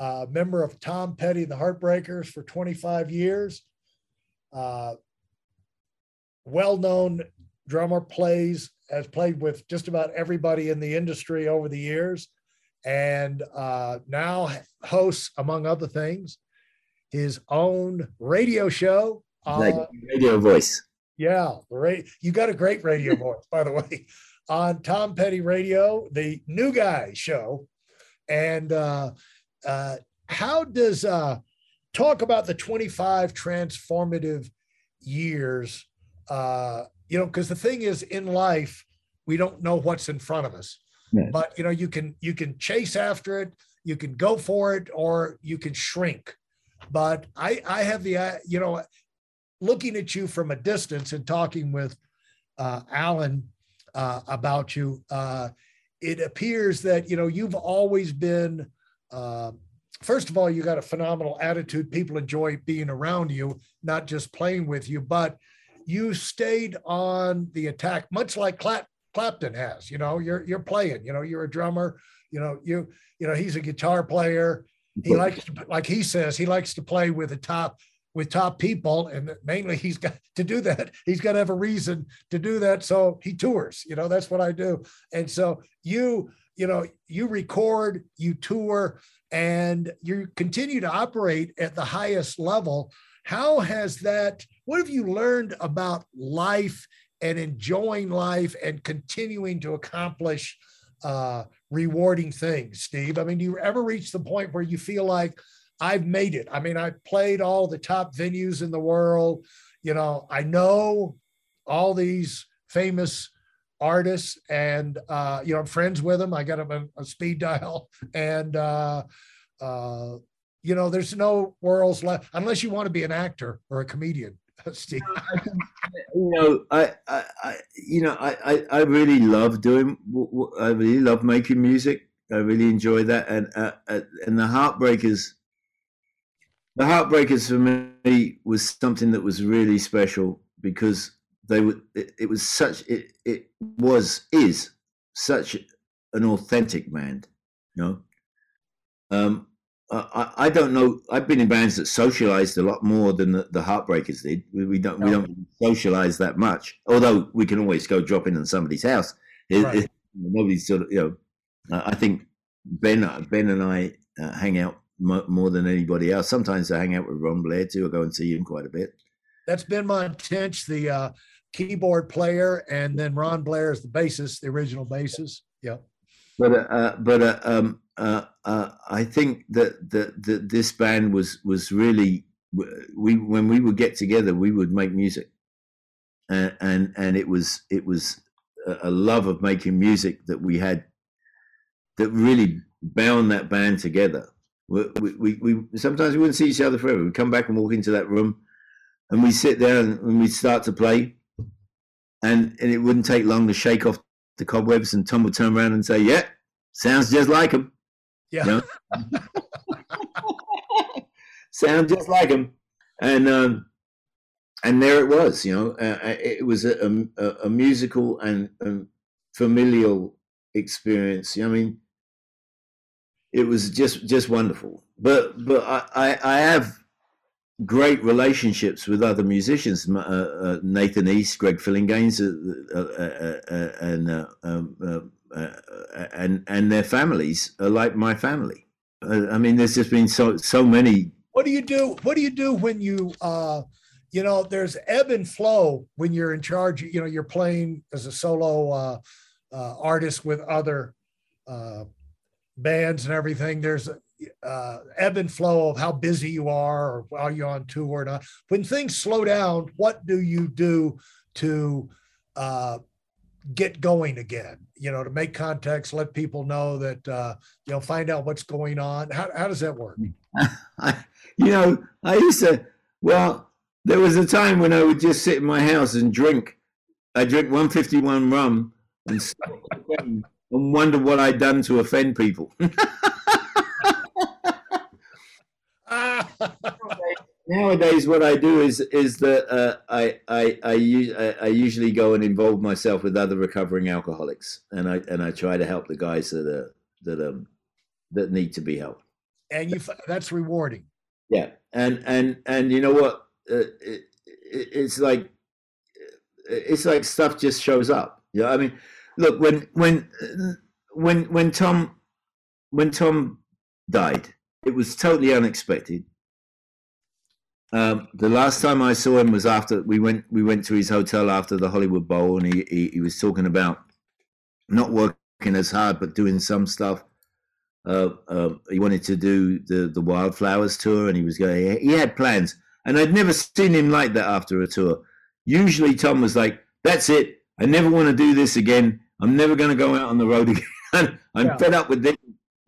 uh, member of Tom Petty and the Heartbreakers for 25 years. Uh, well-known drummer plays has played with just about everybody in the industry over the years and uh, now hosts among other things his own radio show like radio voice. Yeah right you got a great radio voice by the way on tom petty radio the new guy show. And uh, how does uh, talk about the 25 transformative years uh, you know, because the thing is in life, we don't know what's in front of us. Yeah. But you know, you can you can chase after it, you can go for it, or you can shrink. But I I have the uh, you know, looking at you from a distance and talking with uh, Alan uh, about you, uh, it appears that you know you've always been. Uh, first of all, you got a phenomenal attitude. People enjoy being around you, not just playing with you. But you stayed on the attack, much like Clap, Clapton has. You know, you're you're playing. You know, you're a drummer. You know, you you know he's a guitar player. He likes to, like he says, he likes to play with the top with top people, and mainly he's got to do that. He's got to have a reason to do that, so he tours. You know, that's what I do. And so you you know you record, you tour, and you continue to operate at the highest level. How has that what have you learned about life and enjoying life and continuing to accomplish uh, rewarding things, Steve? I mean, do you ever reach the point where you feel like I've made it? I mean, I played all the top venues in the world. You know, I know all these famous artists and uh, you know i'm friends with them i got them a, a speed dial and uh, uh, you know there's no worlds left unless you want to be an actor or a comedian Steve? you know, I, I, you know, I, I really love doing. I really love making music. I really enjoy that, and uh, uh, and the Heartbreakers. The Heartbreakers for me was something that was really special because they were. It, it was such. It it was is such an authentic band, you know. Um, I, I, don't know. I've been in bands that socialized a lot more than the, the Heartbreakers did. We, we don't no. we don't socialize that much. Although we can always go drop in on somebody's house. It, right. it, nobody's sort of you know. I think Ben Ben and I uh, hang out more than anybody else. Sometimes I hang out with Ron Blair too. I go and see him quite a bit. That's Benmont Tench, the uh, keyboard player, and then Ron Blair is the bassist, the original bassist. Yeah. But uh, but uh, um, uh, uh, I think that, that that this band was was really we when we would get together we would make music and and, and it was it was a love of making music that we had that really bound that band together we, we, we sometimes we wouldn't see each other forever we'd come back and walk into that room and we sit there and, and we'd start to play and and it wouldn't take long to shake off the cobwebs and Tom would turn around and say yeah sounds just like him yeah. You know? Sound just like him. And um, and there it was, you know, uh, uh it was a, a, a musical and, and, familial experience. I mean, it was just just wonderful. But but I, I, I have great relationships with other musicians, uh, uh, Nathan East, Greg Phillinganes, uh, uh, and um, uh, and and their families are like my family. Uh, I mean, there's just been so so many. What do you do? What do you do when you, uh, you know, there's ebb and flow when you're in charge. You know, you're playing as a solo uh, uh, artist with other uh, bands and everything. There's uh, ebb and flow of how busy you are or are you're on tour or not. When things slow down, what do you do to uh, get going again? You know, to make contacts, let people know that uh, you know, find out what's going on. How how does that work? You know, I used to. Well, there was a time when I would just sit in my house and drink. I drink 151 rum and and wonder what I'd done to offend people. Nowadays, what I do is is that uh, I, I, I I usually go and involve myself with other recovering alcoholics, and I and I try to help the guys that are that um that need to be helped. And you that's rewarding. Yeah, and and and you know what? Uh, it, it, it's like it's like stuff just shows up. Yeah, you know? I mean, look when when when when Tom when Tom died, it was totally unexpected. Um, the last time I saw him was after we went we went to his hotel after the Hollywood Bowl, and he he, he was talking about not working as hard but doing some stuff. Uh, uh, he wanted to do the the Wildflowers tour, and he was going. He had plans, and I'd never seen him like that after a tour. Usually, Tom was like, "That's it. I never want to do this again. I'm never going to go out on the road again. I'm yeah. fed up with this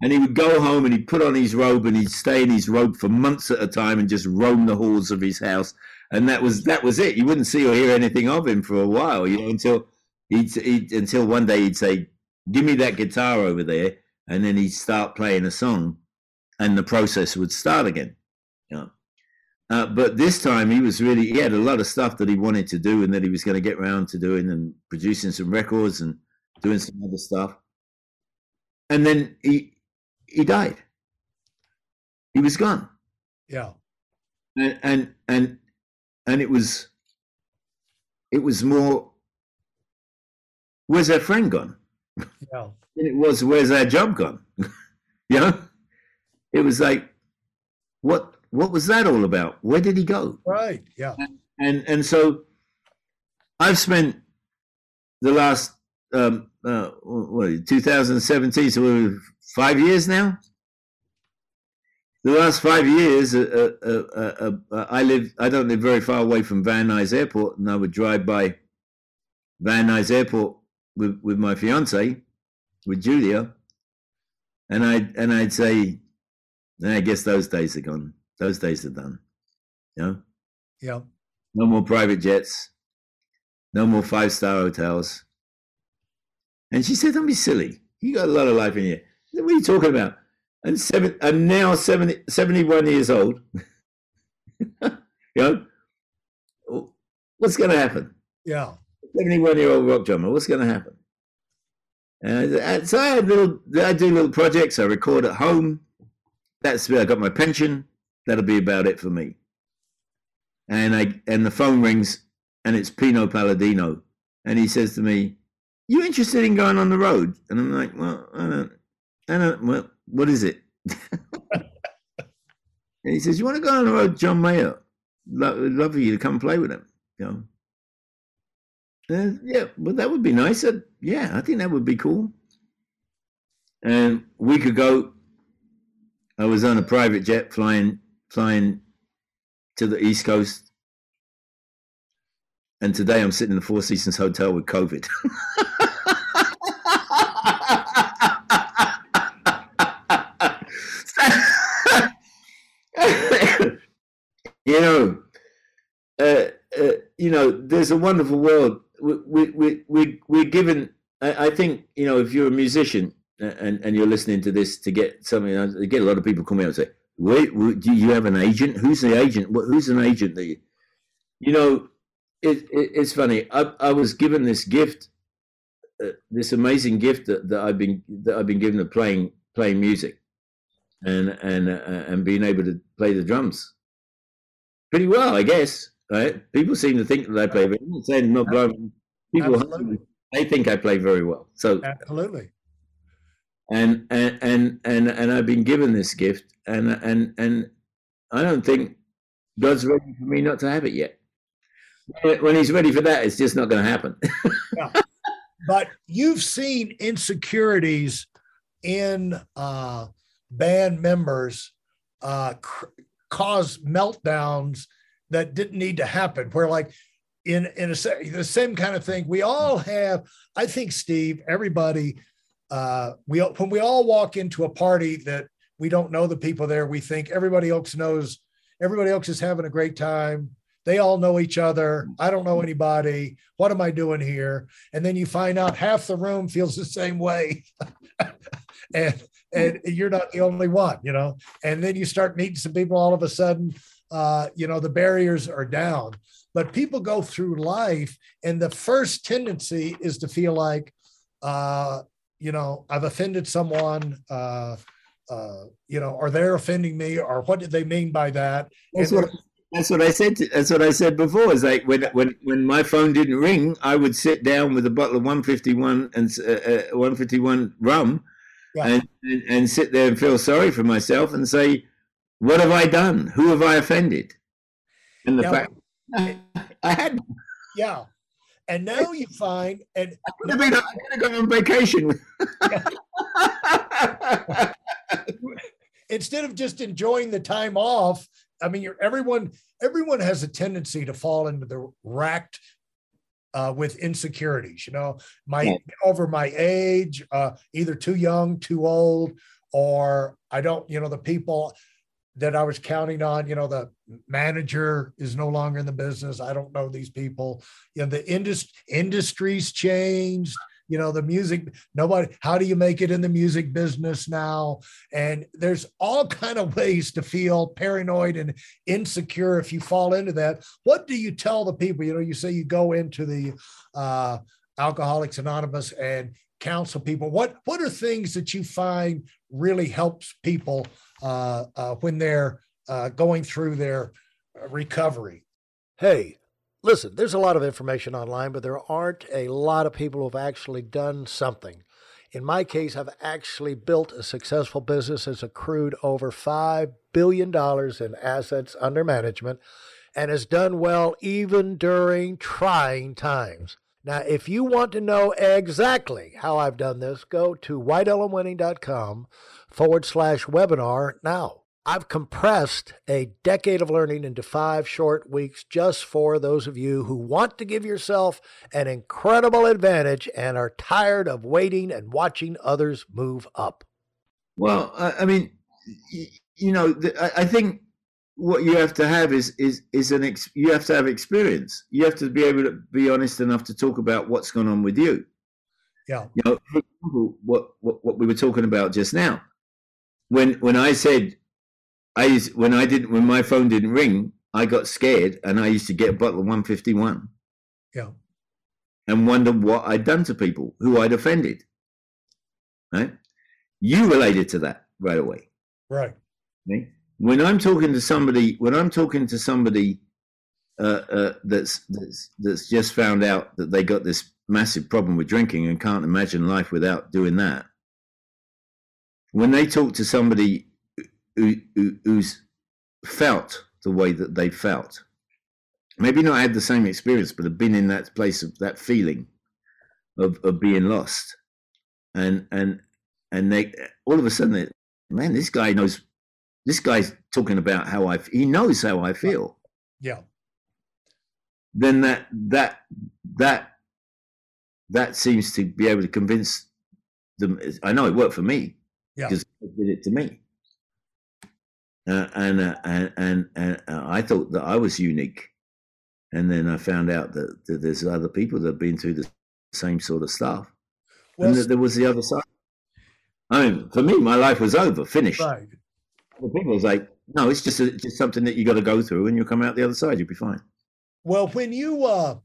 and he would go home and he'd put on his robe and he'd stay in his robe for months at a time and just roam the halls of his house. And that was that was it. You wouldn't see or hear anything of him for a while, you know, until he'd, he'd until one day he'd say, "Give me that guitar over there," and then he'd start playing a song, and the process would start again. You know? Uh, but this time he was really he had a lot of stuff that he wanted to do and that he was going to get around to doing and producing some records and doing some other stuff. And then he he died. He was gone. Yeah. And and and and it was it was more where's our friend gone? Yeah. And it was where's our job gone? you know? It was like what what was that all about? Where did he go? Right. Yeah. And and, and so I've spent the last um, uh, what 2017, so we're five years now. The last five years, uh uh, uh, uh, I live. I don't live very far away from Van Nuys Airport, and I would drive by Van Nuys Airport with with my fiance, with Julia, and I and I'd say, I guess those days are gone. Those days are done. You know. Yeah. No more private jets. No more five star hotels. And she said, "Don't be silly. You got a lot of life in you." What are you talking about? I'm, seven, I'm now 70, 71 years old. you know, what's going to happen? Yeah. 71 year old rock drummer, what's going to happen? Uh, so I had little, I do little projects. I record at home. That's where I got my pension. That'll be about it for me. And I and the phone rings, and it's Pino Palladino, and he says to me, "You interested in going on the road?" And I'm like, "Well, I don't, I don't, well, what is it? and he says, You want to go on the road, John Mayer? Love, love for you to come play with him. You know? Uh, yeah, well, that would be nice. Said, yeah, I think that would be cool. And a week ago, I was on a private jet flying flying to the East Coast. And today I'm sitting in the Four Seasons Hotel with COVID. you know, uh, uh, you know, there's a wonderful world. We we we we're given. I, I think you know, if you're a musician and and you're listening to this to get something, I get a lot of people come out and say, "Wait, do you have an agent? Who's the agent? Who's an agent that you?" You know, it, it it's funny. I I was given this gift, uh, this amazing gift that, that I've been that I've been given of playing playing music, and and uh, and being able to play the drums pretty well, I guess. Right? People seem to think that I play. Very, I'm not saying not blowing. People, Absolutely. they think I play very well. So absolutely. And and and and and I've been given this gift, and and and I don't think God's ready for me not to have it yet. When He's ready for that, it's just not going to happen. yeah. But you've seen insecurities in uh, band members uh, cr- cause meltdowns that didn't need to happen where like in in a the same kind of thing. We all have. I think Steve, everybody, uh, we when we all walk into a party that we don't know the people there, we think everybody else knows. Everybody else is having a great time. They all know each other. I don't know anybody. What am I doing here? And then you find out half the room feels the same way. and and you're not the only one, you know. And then you start meeting some people all of a sudden, uh, you know, the barriers are down. But people go through life, and the first tendency is to feel like, uh, you know, I've offended someone, uh, uh, you know, or they're offending me, or what did they mean by that? That's what, that's what I said. To, that's what I said before. Is like when when when my phone didn't ring, I would sit down with a bottle of 151 and uh, uh 151 rum, yeah. and, and and sit there and feel sorry for myself and say, what have I done? Who have I offended? And the fact I had. Yeah. And now you find, and I could have, been, I could have gone on vacation. Instead of just enjoying the time off, I mean, you're, everyone everyone has a tendency to fall into the racked uh, with insecurities. You know, my yeah. over my age, uh, either too young, too old, or I don't. You know, the people that I was counting on. You know, the manager is no longer in the business. I don't know these people. You know, the industry industries changed. You know, the music, nobody, how do you make it in the music business now? And there's all kind of ways to feel paranoid and insecure if you fall into that. What do you tell the people? You know, you say you go into the uh, Alcoholics Anonymous and counsel people. What what are things that you find really helps people uh, uh, when they're uh, going through their recovery. Hey, listen, there's a lot of information online, but there aren't a lot of people who've actually done something. In my case, I've actually built a successful business that's accrued over $5 billion in assets under management and has done well even during trying times. Now, if you want to know exactly how I've done this, go to WeidelOnWinning.com forward slash webinar now. I've compressed a decade of learning into five short weeks just for those of you who want to give yourself an incredible advantage and are tired of waiting and watching others move up. Well, I mean, you know, I think what you have to have is is is an ex, you have to have experience. You have to be able to be honest enough to talk about what's going on with you. Yeah. You know, what what, what we were talking about just now when when I said I used, when I didn't when my phone didn't ring, I got scared and I used to get a bottle of 151. Yeah. And wonder what I'd done to people who I'd offended. Right? You related to that right away. Right. Okay? When I'm talking to somebody, when I'm talking to somebody uh, uh, that's that's that's just found out that they got this massive problem with drinking and can't imagine life without doing that, when they talk to somebody who, who, who's felt the way that they felt, maybe not had the same experience, but have been in that place of that feeling of, of being lost, and and and they all of a sudden, they, man, this guy knows. This guy's talking about how I. He knows how I feel. Yeah. Then that that that that seems to be able to convince them. I know it worked for me yeah. because it did it to me. Uh, and, uh, and and and uh, I thought that I was unique, and then I found out that, that there's other people that have been through the same sort of stuff, well, and that there was the other side. I mean, for me, my life was over, finished. Right. The people was like, no, it's just a, just something that you got to go through, and you'll come out the other side. You'll be fine. Well, when you, uh,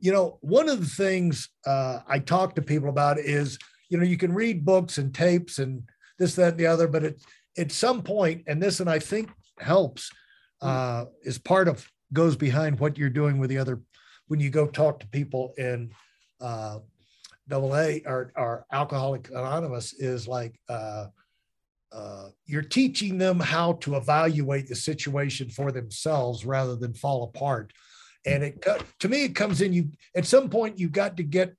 you know, one of the things uh, I talk to people about is, you know, you can read books and tapes and this, that, and the other. But at, at some point, and this, and I think helps, hmm. uh, is part of goes behind what you're doing with the other when you go talk to people in uh, double A or, or Alcoholic Anonymous is like uh, uh, you're teaching them how to evaluate the situation for themselves rather than fall apart. And it to me, it comes in you at some point you've got to get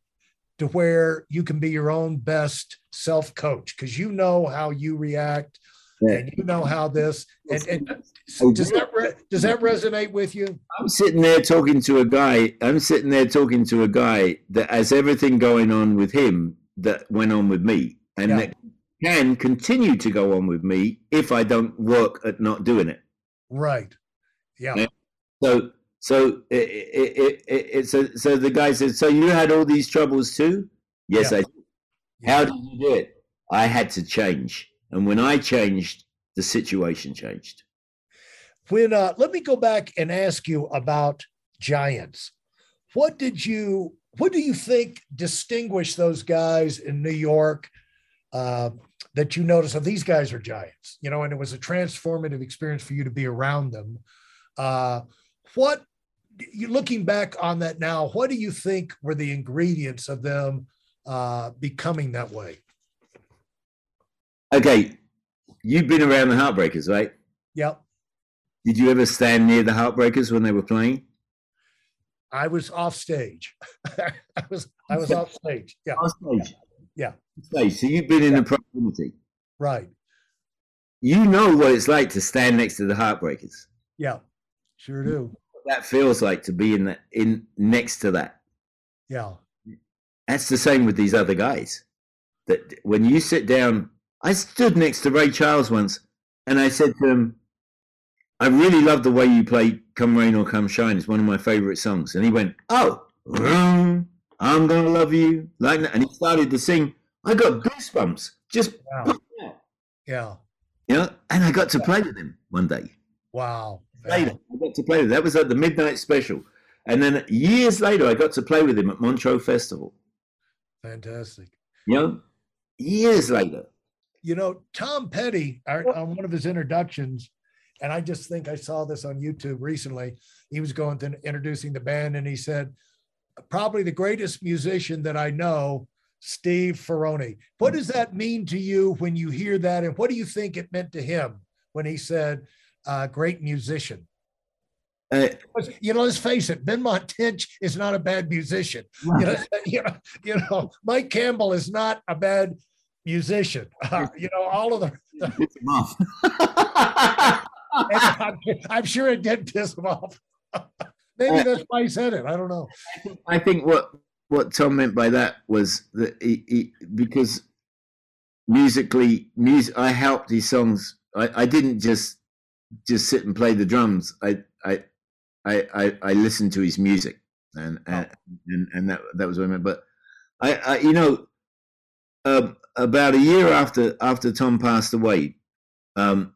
to where you can be your own best self coach because you know how you react yeah. and you know how this and, and oh, does that re- does that resonate with you? I'm sitting there talking to a guy. I'm sitting there talking to a guy that has everything going on with him that went on with me, and yeah. that can continue to go on with me if I don't work at not doing it. Right. Yeah. So so it, it, it, it, so so the guy said, so you had all these troubles too? Yes, yeah. I. Did. How did you do it? I had to change, and when I changed, the situation changed. When uh, let me go back and ask you about giants. What did you? What do you think distinguished those guys in New York? Uh, that you notice, oh, these guys are giants, you know, and it was a transformative experience for you to be around them. Uh, what you looking back on that now, what do you think were the ingredients of them uh, becoming that way? Okay, you've been around the Heartbreakers, right? Yep. Did you ever stand near the Heartbreakers when they were playing? I was off stage. I was I was off stage. Yeah. Off stage. Yeah. Stage. So you've been in yeah. the proximity. Right. You know what it's like to stand next to the Heartbreakers. Yeah. Sure do. That feels like to be in that in next to that. Yeah. That's the same with these other guys. That when you sit down, I stood next to Ray Charles once, and I said to him, "I really love the way you play Come Rain or Come Shine. It's one of my favorite songs." And he went, "Oh, I'm gonna love you like that," and he started to sing. I got goosebumps just wow. yeah, yeah, and I got to play with him one day. Wow, later, I got to play with. Him. That was at the midnight special, and then years later, I got to play with him at Montreux Festival. Fantastic. You know, years later. You know, Tom Petty, on one of his introductions, and I just think I saw this on YouTube recently. He was going to introducing the band, and he said, "Probably the greatest musician that I know, Steve Ferrone." What does that mean to you when you hear that, and what do you think it meant to him when he said, uh, "Great musician"? Uh, you know, let's face it, Benmont Tench is not a bad musician. You know, you know, you know, Mike Campbell is not a bad musician. Uh, you know, all of the. I'm, I'm, sure it did piss him off. Maybe that's why he said it. I don't know. I think what what Tom meant by that was that he, he because musically, music. I helped these songs. I, I didn't just just sit and play the drums. I I I, I, I listened to his music, and oh. and, and, and that that was what I meant. But I, I you know, uh, about a year after after Tom passed away, um,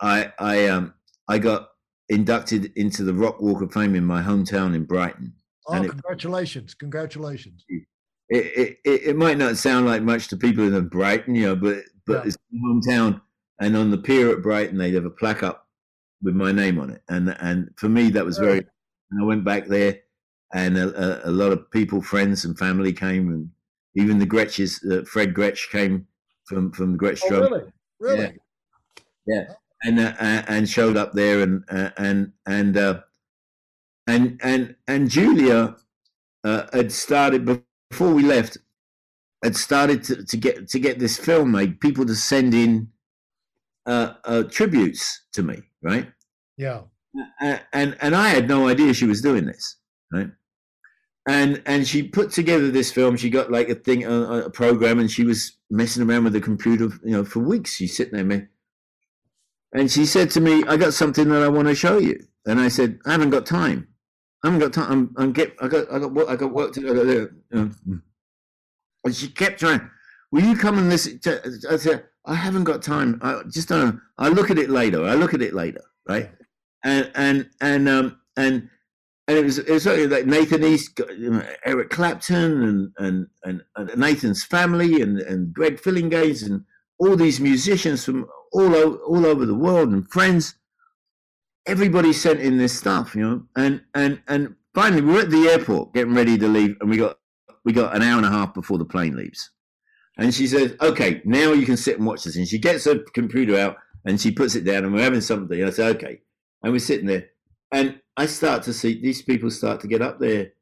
I I um I got inducted into the Rock Walk of Fame in my hometown in Brighton. Oh, and congratulations! It, congratulations. It, it, it might not sound like much to people in Brighton, you know, but but yeah. it's my hometown, and on the pier at Brighton, they'd have a plaque up with my name on it, and and for me that was very. I went back there, and a, a, a, lot of people, friends and family came, and even the Gretsches, uh, Fred Gretsch came from from Gretsch oh, Really, really, yeah, yeah. and uh, and showed up there, and uh, and and uh, and and and Julia uh, had started before we left. Had started to, to get to get this film made. People to send in uh, uh, tributes to me, right? Yeah. and and I had no idea she was doing this, right? And and she put together this film. She got like a thing, a, a program, and she was messing around with the computer, you know, for weeks. She's sitting there, man. And she said to me, "I got something that I want to show you." And I said, "I haven't got time. I haven't got time. I'm, I'm get. I got. I got work. I got work to do." And she kept trying. Will you come and listen? To, I said, I haven't got time. I just don't know. I look at it later. I look at it later, right? And and and um and and it was it was like Nathan East, um, Eric Clapton, and, and and Nathan's family, and and Greg Phillinganes, and all these musicians from all over, all over the world, and friends. Everybody sent in this stuff, you know, and and and finally we we're at the airport getting ready to leave, and we got we got an hour and a half before the plane leaves and she says, okay, now you can sit and watch this. And she gets her computer out and she puts it down and we're having something. I say, okay. And we're sitting there. And I start to see these people start to get up there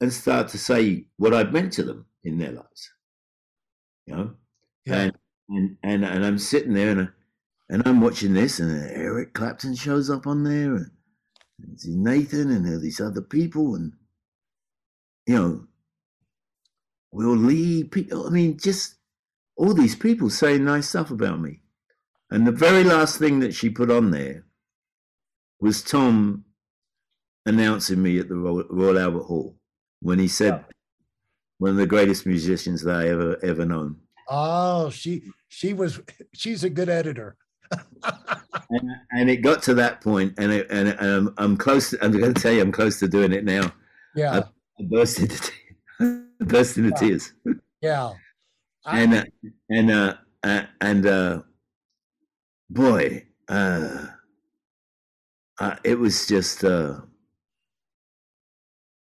and start to say what I've meant to them in their lives. You know? Yeah. And, and, and, and I'm sitting there and, And I'm watching this, and Eric Clapton shows up on there, and it's Nathan, and there are these other people, and you know, Will Lee. People, I mean, just all these people saying nice stuff about me. And the very last thing that she put on there was Tom announcing me at the Royal Albert Hall when he said, yeah. "One of the greatest musicians that I ever ever known." Oh, she she was she's a good editor. and, and, it got to that point, and it, and, and I'm, I'm, close. To, I'm going to tell you, I'm close to doing it now. Yeah, I, I burst into tears. burst into yeah. tears. Yeah, and uh, and uh, uh, and uh, boy, uh, uh, it was just uh,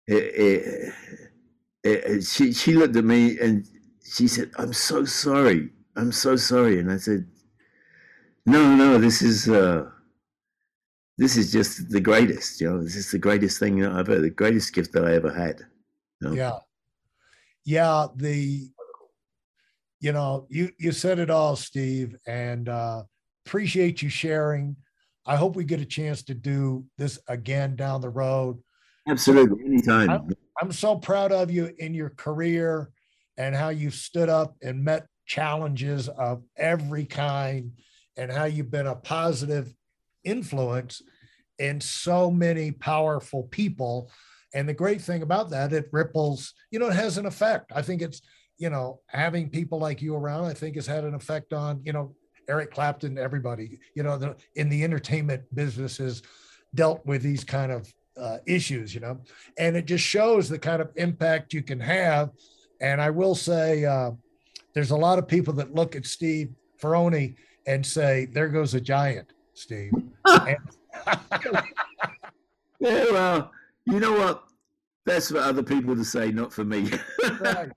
it, it, it, she she looked at me and she said, "I'm so sorry. I'm so sorry." And I said, "No, no, this is uh, this is just the greatest. You know, this is the greatest thing that I've ever, the greatest gift that I ever had." You know? Yeah, yeah. The you know, you you said it all, Steve, and uh, appreciate you sharing. I hope we get a chance to do this again down the road. Absolutely, anytime. I'm, I'm so proud of you in your career and how you've stood up and met challenges of every kind and how you've been a positive influence in so many powerful people. And the great thing about that, it ripples, you know, it has an effect. I think it's, you know, having people like you around, I think has had an effect on, you know, Eric Clapton, everybody, you know, the, in the entertainment businesses dealt with these kind of uh, issues, you know, and it just shows the kind of impact you can have. And I will say, uh, there's a lot of people that look at Steve Ferrone and say, "There goes a giant, Steve." yeah, well, you know what? That's for other people to say, not for me. right.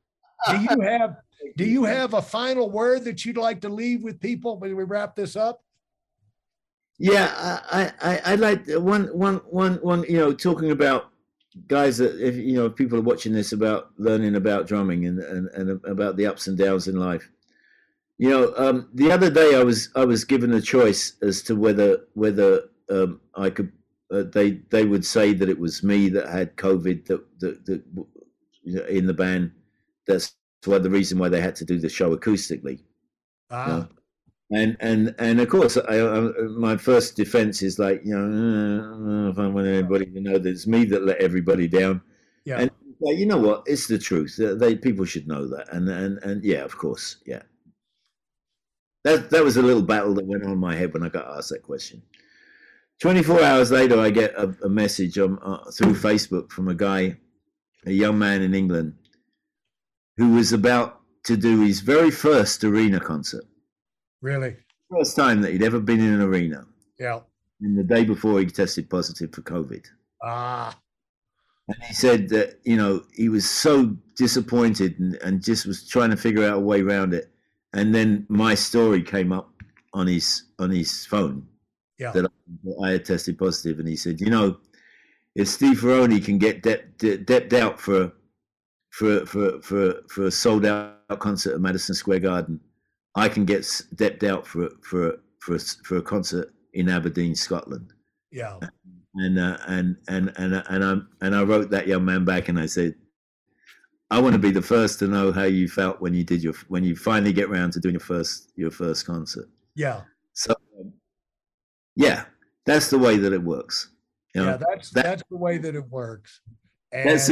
Do you have Do you have a final word that you'd like to leave with people when we wrap this up? Yeah, I, I, I like one, one, one, one. You know, talking about guys that if you know if people are watching this about learning about drumming and and, and about the ups and downs in life. You know, um, the other day I was I was given a choice as to whether whether um, I could. Uh, they they would say that it was me that had COVID that that, that in the band. That's why the reason why they had to do the show acoustically. Ah. You know? and and and of course, I, I, my first defense is like, you know, uh, if I want anybody to know that it's me that let everybody down. Yeah. And like, you know what? It's the truth. They people should know that. And and and yeah, of course, yeah. That that was a little battle that went on in my head when I got asked that question. 24 hours later, I get a, a message on, uh, through Facebook from a guy, a young man in England, who was about to do his very first arena concert. Really? First time that he'd ever been in an arena. Yeah. And the day before he tested positive for COVID. Ah. And he said that, you know, he was so disappointed and, and just was trying to figure out a way around it. And then my story came up on his on his phone. Yeah. That I, had tested positive, and he said, you know, if Steve Ferrone can get depped, depped out for for for for for a sold out concert at Madison Square Garden, I can get stepped out for for for a, for a concert in Aberdeen, Scotland. Yeah. And uh, and and and and I and I wrote that young man back, and I said, I want to be the first to know how you felt when you did your when you finally get around to doing your first your first concert. Yeah. So, um, yeah, that's the way that it works. You know, yeah, that's that, that's the way that it works. And, that's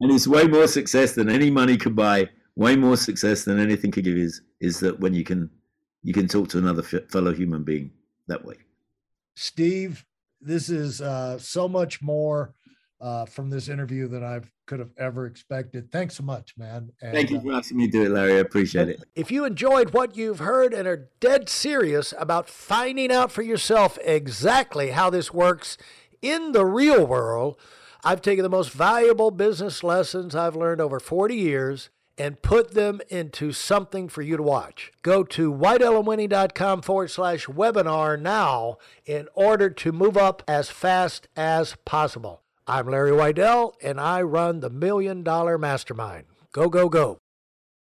and it's way more success than any money could buy way more success than anything could give is is that when you can you can talk to another fellow human being that way. Steve, this is uh, so much more uh, from this interview than I could have ever expected. Thanks so much, man. And, Thank you for asking me to do it, Larry. I appreciate it. If you enjoyed what you've heard and are dead serious about finding out for yourself exactly how this works in the real world, I've taken the most valuable business lessons I've learned over 40 years and put them into something for you to watch. Go to WeidelOnWinning.com forward slash webinar now in order to move up as fast as possible. I'm Larry Weidel, and I run the Million Dollar Mastermind. Go, go, go.